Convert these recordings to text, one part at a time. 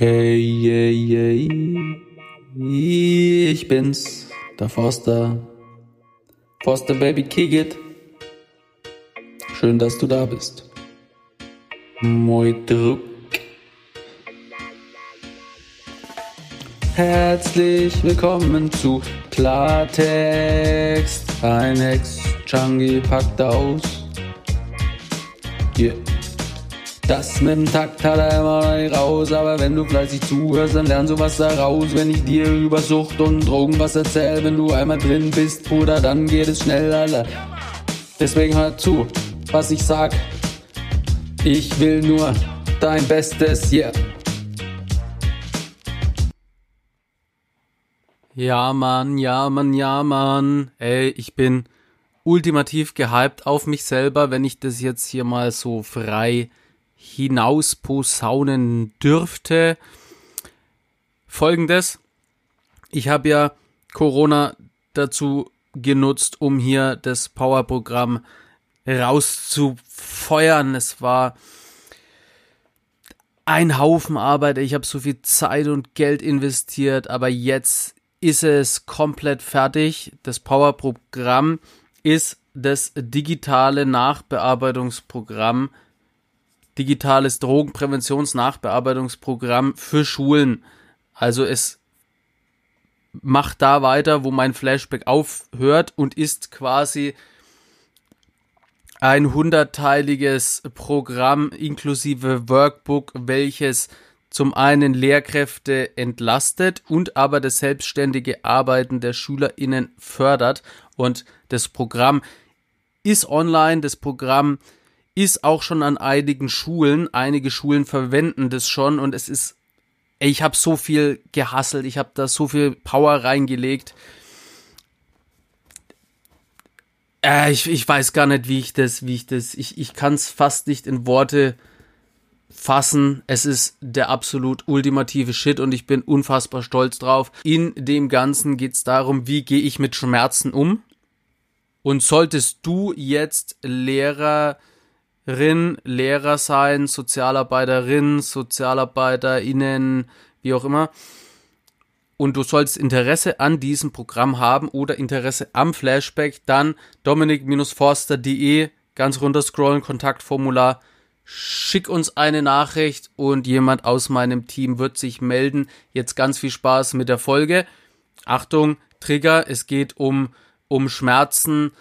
Hey, hey, hey, ich bin's, der Forster. Forster Baby Kick it. Schön, dass du da bist. Moi Druck. Herzlich willkommen zu Klartext. Ein Ex-Changi packt aus. Yeah. Das mit dem Takt hat er immer noch nicht raus, aber wenn du fleißig zuhörst, dann lernst du was daraus. Wenn ich dir über Sucht und Drogen was erzähl, wenn du einmal drin bist, Bruder, dann geht es schnell, Alter. Deswegen hör zu, was ich sag. Ich will nur dein Bestes, yeah. Ja, Mann, ja, Mann, ja, Mann. Ey, ich bin ultimativ gehypt auf mich selber, wenn ich das jetzt hier mal so frei hinaus posaunen dürfte. Folgendes. Ich habe ja Corona dazu genutzt, um hier das Powerprogramm rauszufeuern. Es war ein Haufen Arbeit. Ich habe so viel Zeit und Geld investiert, aber jetzt ist es komplett fertig. Das Powerprogramm ist das digitale Nachbearbeitungsprogramm digitales Drogenpräventionsnachbearbeitungsprogramm für Schulen. Also es macht da weiter, wo mein Flashback aufhört und ist quasi ein hundertteiliges Programm inklusive Workbook, welches zum einen Lehrkräfte entlastet und aber das selbstständige Arbeiten der SchülerInnen fördert. Und das Programm ist online, das Programm ist auch schon an einigen Schulen. Einige Schulen verwenden das schon und es ist, ey, ich habe so viel gehasselt, ich habe da so viel Power reingelegt. Äh, ich, ich weiß gar nicht, wie ich das, wie ich das, ich, ich kann es fast nicht in Worte fassen. Es ist der absolut ultimative Shit und ich bin unfassbar stolz drauf. In dem Ganzen geht es darum, wie gehe ich mit Schmerzen um. Und solltest du jetzt Lehrer Rin, Lehrer sein, Sozialarbeiterin, SozialarbeiterInnen, wie auch immer. Und du sollst Interesse an diesem Programm haben oder Interesse am Flashback, dann dominik-forster.de, ganz runter scrollen, Kontaktformular, schick uns eine Nachricht und jemand aus meinem Team wird sich melden. Jetzt ganz viel Spaß mit der Folge. Achtung, Trigger, es geht um, um Schmerzen,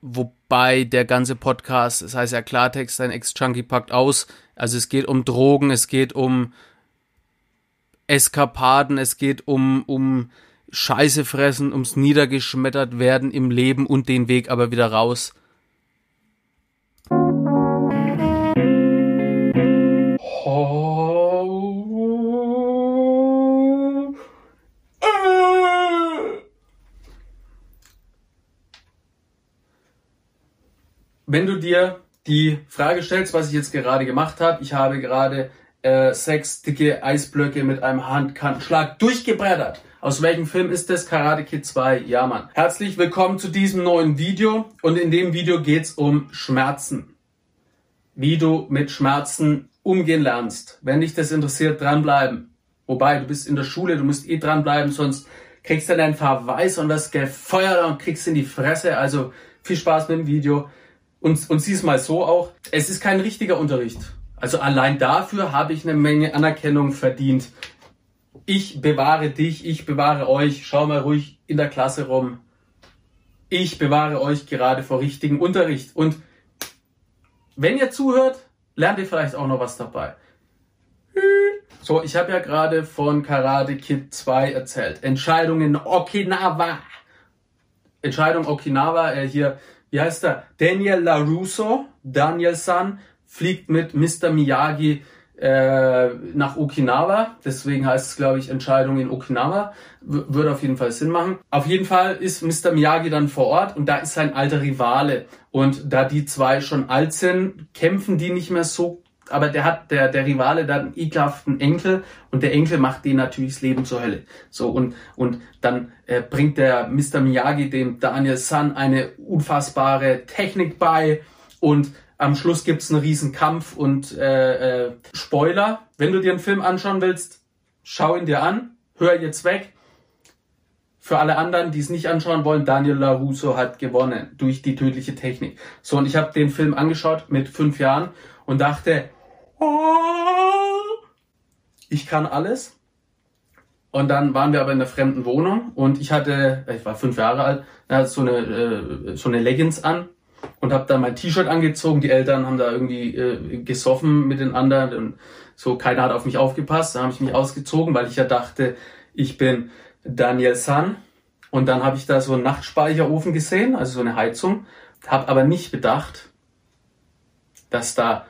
wobei der ganze Podcast, das heißt ja Klartext, ein Ex-Chunky packt aus. Also es geht um Drogen, es geht um Eskapaden, es geht um, um Scheiße fressen, ums niedergeschmettert werden im Leben und den Weg aber wieder raus. Wenn du dir die Frage stellst, was ich jetzt gerade gemacht habe, ich habe gerade äh, sechs dicke Eisblöcke mit einem Handkantenschlag durchgebrettert. Aus welchem Film ist das? Karate Kid 2. Ja, Mann. Herzlich willkommen zu diesem neuen Video. Und in dem Video geht's um Schmerzen. Wie du mit Schmerzen umgehen lernst. Wenn dich das interessiert, dranbleiben. Wobei, du bist in der Schule, du musst eh dranbleiben, sonst kriegst du deinen Verweis und das gefeuert und kriegst in die Fresse. Also viel Spaß mit dem Video. Und, und sieh es mal so auch, es ist kein richtiger Unterricht. Also allein dafür habe ich eine Menge Anerkennung verdient. Ich bewahre dich, ich bewahre euch, schau mal ruhig in der Klasse rum. Ich bewahre euch gerade vor richtigen Unterricht. Und wenn ihr zuhört, lernt ihr vielleicht auch noch was dabei. So, ich habe ja gerade von Karate Kid 2 erzählt. Entscheidung in Okinawa. Entscheidung Okinawa, äh, hier wie heißt er? Daniel LaRusso, Daniel San, fliegt mit Mr. Miyagi äh, nach Okinawa. Deswegen heißt es, glaube ich, Entscheidung in Okinawa. W würde auf jeden Fall Sinn machen. Auf jeden Fall ist Mr. Miyagi dann vor Ort und da ist sein alter Rivale. Und da die zwei schon alt sind, kämpfen die nicht mehr so aber der hat, der, der Rivale, hat einen ekelhaften Enkel und der Enkel macht den natürlich das Leben zur Hölle. So, und, und dann äh, bringt der Mr. Miyagi dem Daniel Sun eine unfassbare Technik bei und am Schluss gibt's einen riesen Kampf und äh, äh, Spoiler, wenn du dir einen Film anschauen willst, schau ihn dir an, hör jetzt weg. Für alle anderen, die es nicht anschauen wollen, Daniel LaRusso hat gewonnen durch die tödliche Technik. So, und ich habe den Film angeschaut mit fünf Jahren und dachte, ich kann alles. Und dann waren wir aber in einer fremden Wohnung und ich hatte, ich war fünf Jahre alt, so eine, äh, so eine Leggings an und habe dann mein T-Shirt angezogen. Die Eltern haben da irgendwie äh, gesoffen mit den anderen und so keiner hat auf mich aufgepasst. Da habe ich mich ausgezogen, weil ich ja dachte, ich bin Daniel San. Und dann habe ich da so einen Nachtspeicherofen gesehen, also so eine Heizung, habe aber nicht bedacht, dass da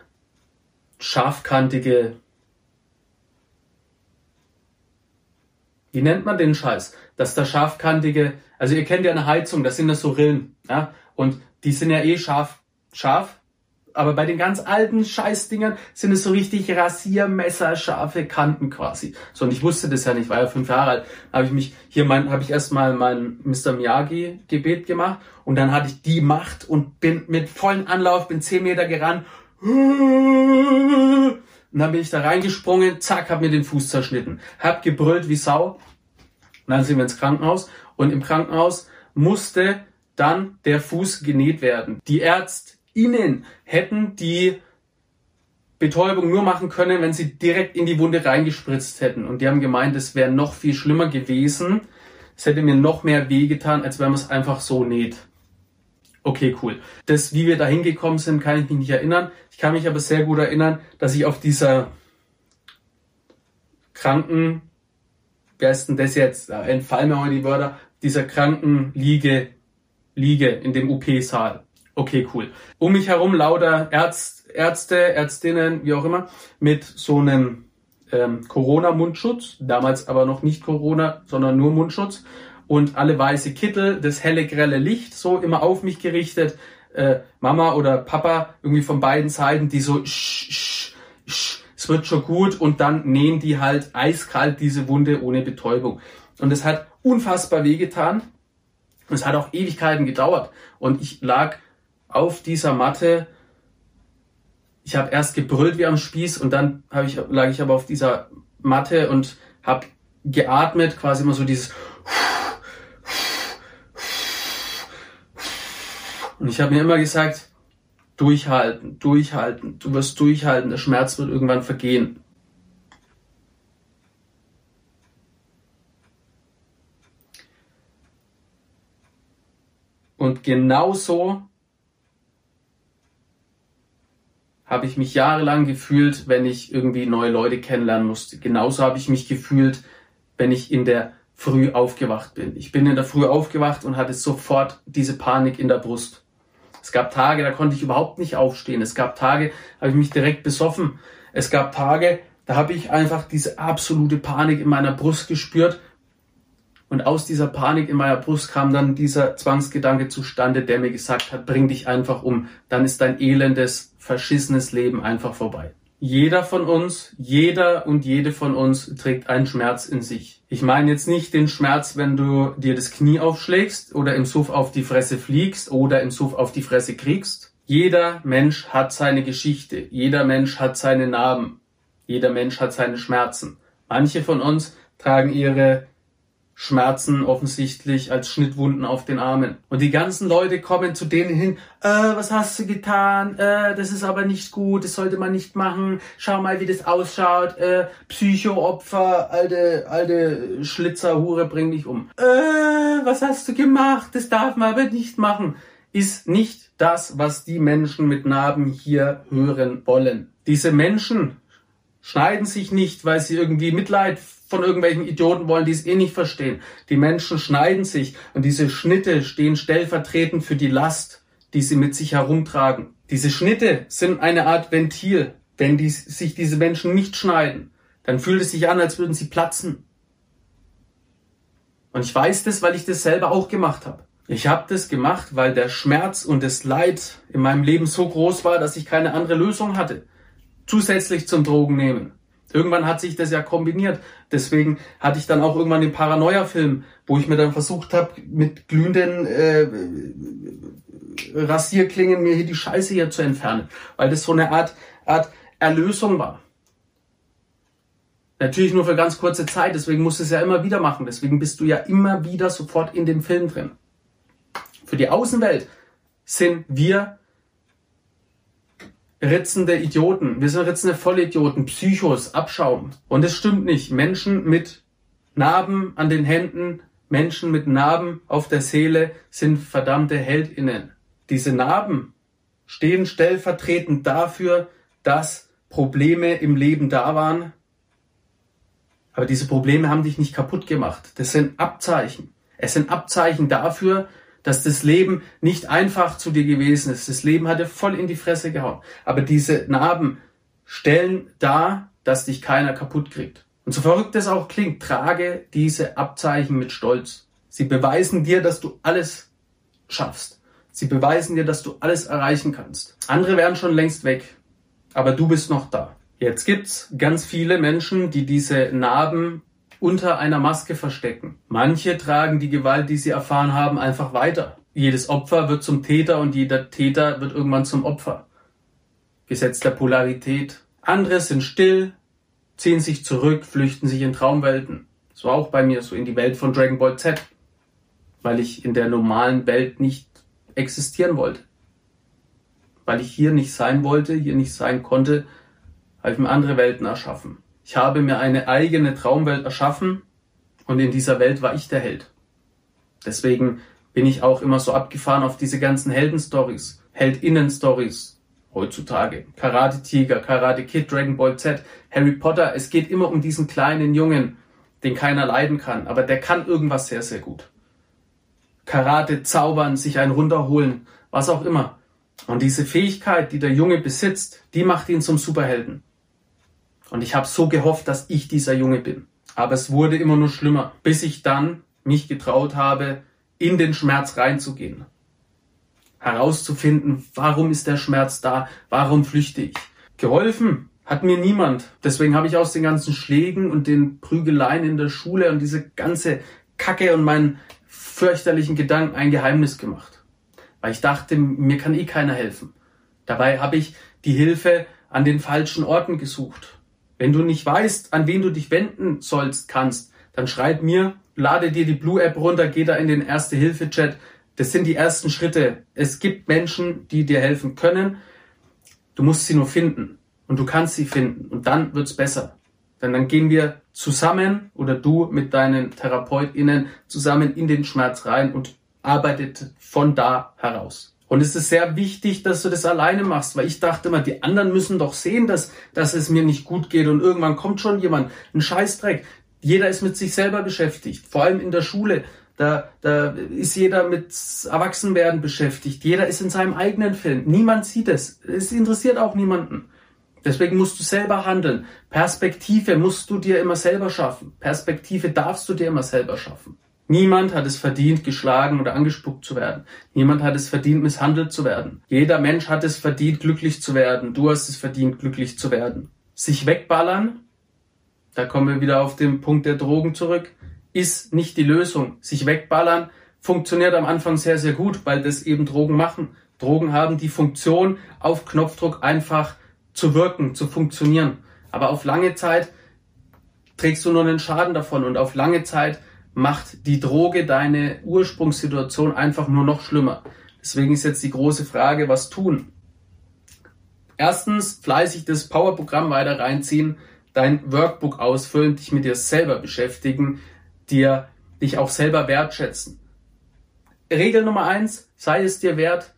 scharfkantige wie nennt man den Scheiß? Dass da scharfkantige, also ihr kennt ja eine Heizung, das sind das so Rillen, ja, und die sind ja eh scharf, scharf, aber bei den ganz alten Scheißdingern sind es so richtig Rasiermesser, scharfe Kanten quasi. So, und ich wusste das ja nicht, war ja fünf Jahre alt. Habe ich mich hier mein, habe ich erstmal mein Mr. Miyagi Gebet gemacht und dann hatte ich die Macht und bin mit vollen Anlauf, bin zehn Meter gerannt. Und dann bin ich da reingesprungen, zack, hab mir den Fuß zerschnitten. Hab gebrüllt wie Sau. Und dann sind wir ins Krankenhaus und im Krankenhaus musste dann der Fuß genäht werden. Die ÄrztInnen hätten die Betäubung nur machen können, wenn sie direkt in die Wunde reingespritzt hätten. Und die haben gemeint, es wäre noch viel schlimmer gewesen. Es hätte mir noch mehr wehgetan, als wenn man es einfach so näht. Okay, cool. Das, wie wir da hingekommen sind, kann ich mich nicht erinnern. Ich kann mich aber sehr gut erinnern, dass ich auf dieser Kranken, wer ist denn das jetzt? Entfallen mir heute die Wörter. Dieser Krankenliege liege in dem UP-Saal. Okay, cool. Um mich herum lauter Ärzt, Ärzte, Ärztinnen, wie auch immer, mit so einem ähm, Corona-Mundschutz, damals aber noch nicht Corona, sondern nur Mundschutz und alle weiße Kittel, das helle, grelle Licht, so immer auf mich gerichtet, äh, Mama oder Papa irgendwie von beiden Seiten, die so, sch, sch, sch, es wird schon gut und dann nähen die halt eiskalt diese Wunde ohne Betäubung. Und es hat unfassbar wehgetan und es hat auch Ewigkeiten gedauert. Und ich lag auf dieser Matte. Ich habe erst gebrüllt wie am Spieß und dann hab ich, lag ich aber auf dieser Matte und habe geatmet, quasi immer so dieses und ich habe mir immer gesagt, durchhalten, durchhalten, du wirst durchhalten, der Schmerz wird irgendwann vergehen. Und genauso habe ich mich jahrelang gefühlt, wenn ich irgendwie neue Leute kennenlernen musste. Genauso habe ich mich gefühlt, wenn ich in der Früh aufgewacht bin. Ich bin in der Früh aufgewacht und hatte sofort diese Panik in der Brust. Es gab Tage, da konnte ich überhaupt nicht aufstehen. Es gab Tage, da habe ich mich direkt besoffen. Es gab Tage, da habe ich einfach diese absolute Panik in meiner Brust gespürt und aus dieser Panik in meiner Brust kam dann dieser Zwangsgedanke zustande, der mir gesagt hat, bring dich einfach um, dann ist dein elendes, verschissenes Leben einfach vorbei. Jeder von uns, jeder und jede von uns trägt einen Schmerz in sich. Ich meine jetzt nicht den Schmerz, wenn du dir das Knie aufschlägst oder im Suff auf die Fresse fliegst oder im Suff auf die Fresse kriegst. Jeder Mensch hat seine Geschichte. Jeder Mensch hat seine Narben. Jeder Mensch hat seine Schmerzen. Manche von uns tragen ihre Schmerzen offensichtlich als Schnittwunden auf den Armen. Und die ganzen Leute kommen zu denen hin, äh, was hast du getan? Äh, das ist aber nicht gut, das sollte man nicht machen. Schau mal, wie das ausschaut. Äh, Psychoopfer, alte, alte Schlitzerhure, bring dich um. Äh, was hast du gemacht? Das darf man aber nicht machen. Ist nicht das, was die Menschen mit Narben hier hören wollen. Diese Menschen schneiden sich nicht, weil sie irgendwie Mitleid von irgendwelchen Idioten wollen, die es eh nicht verstehen. Die Menschen schneiden sich und diese Schnitte stehen stellvertretend für die Last, die sie mit sich herumtragen. Diese Schnitte sind eine Art Ventil. Wenn die, sich diese Menschen nicht schneiden, dann fühlt es sich an, als würden sie platzen. Und ich weiß das, weil ich das selber auch gemacht habe. Ich habe das gemacht, weil der Schmerz und das Leid in meinem Leben so groß war, dass ich keine andere Lösung hatte. Zusätzlich zum Drogen nehmen. Irgendwann hat sich das ja kombiniert. Deswegen hatte ich dann auch irgendwann den Paranoia-Film, wo ich mir dann versucht habe, mit glühenden äh, Rasierklingen mir hier die Scheiße hier zu entfernen, weil das so eine Art, Art Erlösung war. Natürlich nur für ganz kurze Zeit, deswegen musst du es ja immer wieder machen. Deswegen bist du ja immer wieder sofort in dem Film drin. Für die Außenwelt sind wir ritzende Idioten. Wir sind ritzende Vollidioten, Psychos, Abschaum. Und es stimmt nicht. Menschen mit Narben an den Händen, Menschen mit Narben auf der Seele sind verdammte Heldinnen. Diese Narben stehen stellvertretend dafür, dass Probleme im Leben da waren. Aber diese Probleme haben dich nicht kaputt gemacht. Das sind Abzeichen. Es sind Abzeichen dafür, dass das Leben nicht einfach zu dir gewesen ist. Das Leben hat dir voll in die Fresse gehauen. Aber diese Narben stellen dar, dass dich keiner kaputt kriegt. Und so verrückt es auch klingt, trage diese Abzeichen mit Stolz. Sie beweisen dir, dass du alles schaffst. Sie beweisen dir, dass du alles erreichen kannst. Andere wären schon längst weg, aber du bist noch da. Jetzt gibt's ganz viele Menschen, die diese Narben unter einer Maske verstecken. Manche tragen die Gewalt, die sie erfahren haben, einfach weiter. Jedes Opfer wird zum Täter und jeder Täter wird irgendwann zum Opfer. Gesetz der Polarität. Andere sind still, ziehen sich zurück, flüchten sich in Traumwelten. War auch bei mir so in die Welt von Dragon Ball Z, weil ich in der normalen Welt nicht existieren wollte. Weil ich hier nicht sein wollte, hier nicht sein konnte, habe ich mir andere Welten erschaffen. Ich habe mir eine eigene Traumwelt erschaffen und in dieser Welt war ich der Held. Deswegen bin ich auch immer so abgefahren auf diese ganzen Heldenstories, Heldinnen-Stories heutzutage. Karate Tiger, Karate Kid, Dragon Ball Z, Harry Potter. Es geht immer um diesen kleinen Jungen, den keiner leiden kann, aber der kann irgendwas sehr, sehr gut. Karate, zaubern, sich einen runterholen, was auch immer. Und diese Fähigkeit, die der Junge besitzt, die macht ihn zum Superhelden. Und ich habe so gehofft, dass ich dieser Junge bin. Aber es wurde immer nur schlimmer, bis ich dann mich getraut habe, in den Schmerz reinzugehen. Herauszufinden, warum ist der Schmerz da? Warum flüchte ich? Geholfen hat mir niemand. Deswegen habe ich aus den ganzen Schlägen und den Prügeleien in der Schule und diese ganze Kacke und meinen fürchterlichen Gedanken ein Geheimnis gemacht. Weil ich dachte, mir kann eh keiner helfen. Dabei habe ich die Hilfe an den falschen Orten gesucht. Wenn du nicht weißt, an wen du dich wenden sollst, kannst, dann schreib mir, lade dir die Blue App runter, geh da in den Erste-Hilfe-Chat. Das sind die ersten Schritte. Es gibt Menschen, die dir helfen können. Du musst sie nur finden. Und du kannst sie finden. Und dann wird's besser. Denn dann gehen wir zusammen oder du mit deinen TherapeutInnen zusammen in den Schmerz rein und arbeitet von da heraus. Und es ist sehr wichtig, dass du das alleine machst, weil ich dachte immer, die anderen müssen doch sehen, dass, dass es mir nicht gut geht und irgendwann kommt schon jemand, ein Scheißdreck. Jeder ist mit sich selber beschäftigt, vor allem in der Schule. Da, da ist jeder mit Erwachsenwerden beschäftigt. Jeder ist in seinem eigenen Film. Niemand sieht es. Es interessiert auch niemanden. Deswegen musst du selber handeln. Perspektive musst du dir immer selber schaffen. Perspektive darfst du dir immer selber schaffen. Niemand hat es verdient, geschlagen oder angespuckt zu werden. Niemand hat es verdient, misshandelt zu werden. Jeder Mensch hat es verdient, glücklich zu werden. Du hast es verdient, glücklich zu werden. Sich wegballern, da kommen wir wieder auf den Punkt der Drogen zurück, ist nicht die Lösung. Sich wegballern funktioniert am Anfang sehr, sehr gut, weil das eben Drogen machen. Drogen haben die Funktion, auf Knopfdruck einfach zu wirken, zu funktionieren. Aber auf lange Zeit trägst du nur einen Schaden davon und auf lange Zeit macht die Droge deine Ursprungssituation einfach nur noch schlimmer. Deswegen ist jetzt die große Frage, was tun? Erstens, fleißig das Powerprogramm weiter reinziehen, dein Workbook ausfüllen, dich mit dir selber beschäftigen, dir dich auch selber wertschätzen. Regel Nummer eins, sei es dir wert,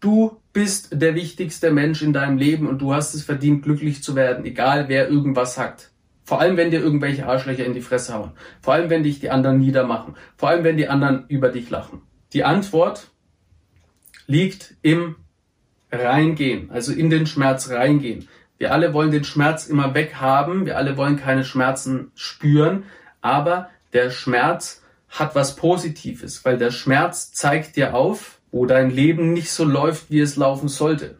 du bist der wichtigste Mensch in deinem Leben und du hast es verdient, glücklich zu werden, egal wer irgendwas sagt. Vor allem, wenn dir irgendwelche Arschlöcher in die Fresse hauen. Vor allem, wenn dich die anderen niedermachen. Vor allem, wenn die anderen über dich lachen. Die Antwort liegt im Reingehen, also in den Schmerz reingehen. Wir alle wollen den Schmerz immer weghaben. Wir alle wollen keine Schmerzen spüren. Aber der Schmerz hat was Positives, weil der Schmerz zeigt dir auf, wo dein Leben nicht so läuft, wie es laufen sollte.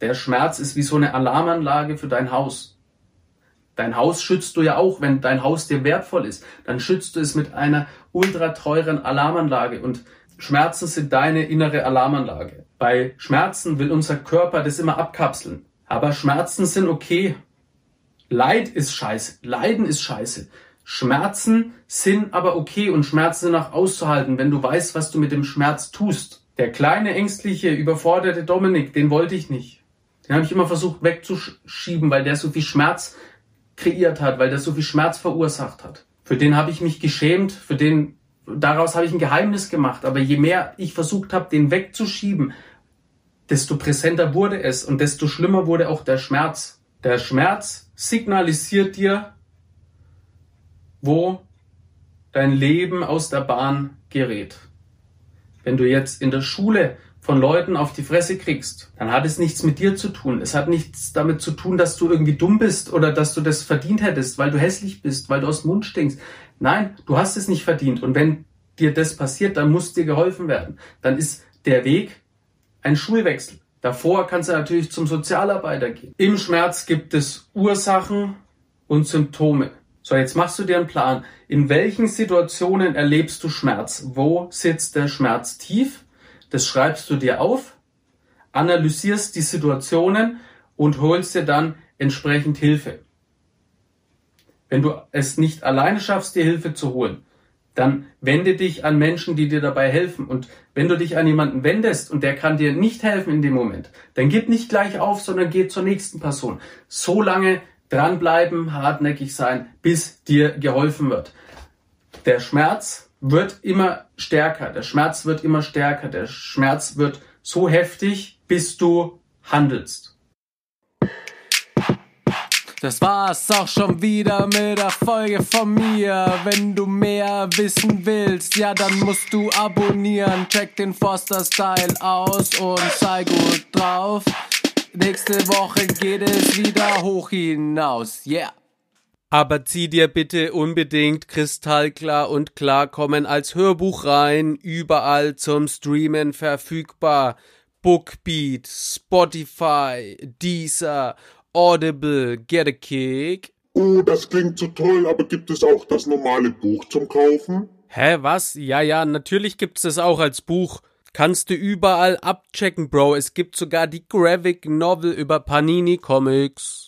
Der Schmerz ist wie so eine Alarmanlage für dein Haus. Dein Haus schützt du ja auch, wenn dein Haus dir wertvoll ist. Dann schützt du es mit einer ultra teuren Alarmanlage und Schmerzen sind deine innere Alarmanlage. Bei Schmerzen will unser Körper das immer abkapseln. Aber Schmerzen sind okay. Leid ist scheiße. Leiden ist scheiße. Schmerzen sind aber okay und Schmerzen sind auch auszuhalten, wenn du weißt, was du mit dem Schmerz tust. Der kleine, ängstliche, überforderte Dominik, den wollte ich nicht. Den habe ich immer versucht wegzuschieben, weil der so viel Schmerz kreiert hat, weil der so viel Schmerz verursacht hat. Für den habe ich mich geschämt, für den daraus habe ich ein Geheimnis gemacht. Aber je mehr ich versucht habe, den wegzuschieben, desto präsenter wurde es und desto schlimmer wurde auch der Schmerz. Der Schmerz signalisiert dir, wo dein Leben aus der Bahn gerät. Wenn du jetzt in der Schule von Leuten auf die Fresse kriegst, dann hat es nichts mit dir zu tun. Es hat nichts damit zu tun, dass du irgendwie dumm bist oder dass du das verdient hättest, weil du hässlich bist, weil du aus dem Mund stinkst. Nein, du hast es nicht verdient. Und wenn dir das passiert, dann muss dir geholfen werden. Dann ist der Weg ein Schulwechsel. Davor kannst du natürlich zum Sozialarbeiter gehen. Im Schmerz gibt es Ursachen und Symptome. So, jetzt machst du dir einen Plan. In welchen Situationen erlebst du Schmerz? Wo sitzt der Schmerz tief? Das schreibst du dir auf, analysierst die Situationen und holst dir dann entsprechend Hilfe. Wenn du es nicht alleine schaffst, dir Hilfe zu holen, dann wende dich an Menschen, die dir dabei helfen. Und wenn du dich an jemanden wendest und der kann dir nicht helfen in dem Moment, dann gib nicht gleich auf, sondern geh zur nächsten Person. So lange, dranbleiben, hartnäckig sein, bis dir geholfen wird. Der Schmerz wird immer stärker, der Schmerz wird immer stärker, der Schmerz wird so heftig, bis du handelst. Das war's auch schon wieder mit der Folge von mir. Wenn du mehr wissen willst, ja, dann musst du abonnieren. Check den Forster Style aus und sei gut drauf. Nächste Woche geht es wieder hoch hinaus. Yeah. Aber zieh dir bitte unbedingt kristallklar und klarkommen als Hörbuch rein, überall zum Streamen verfügbar. Bookbeat, Spotify, Deezer, Audible, Get a Kick. Oh, das klingt so toll, aber gibt es auch das normale Buch zum Kaufen? Hä, was? Ja, ja, natürlich gibt's das auch als Buch. Kannst du überall abchecken, Bro. Es gibt sogar die Graphic Novel über Panini Comics.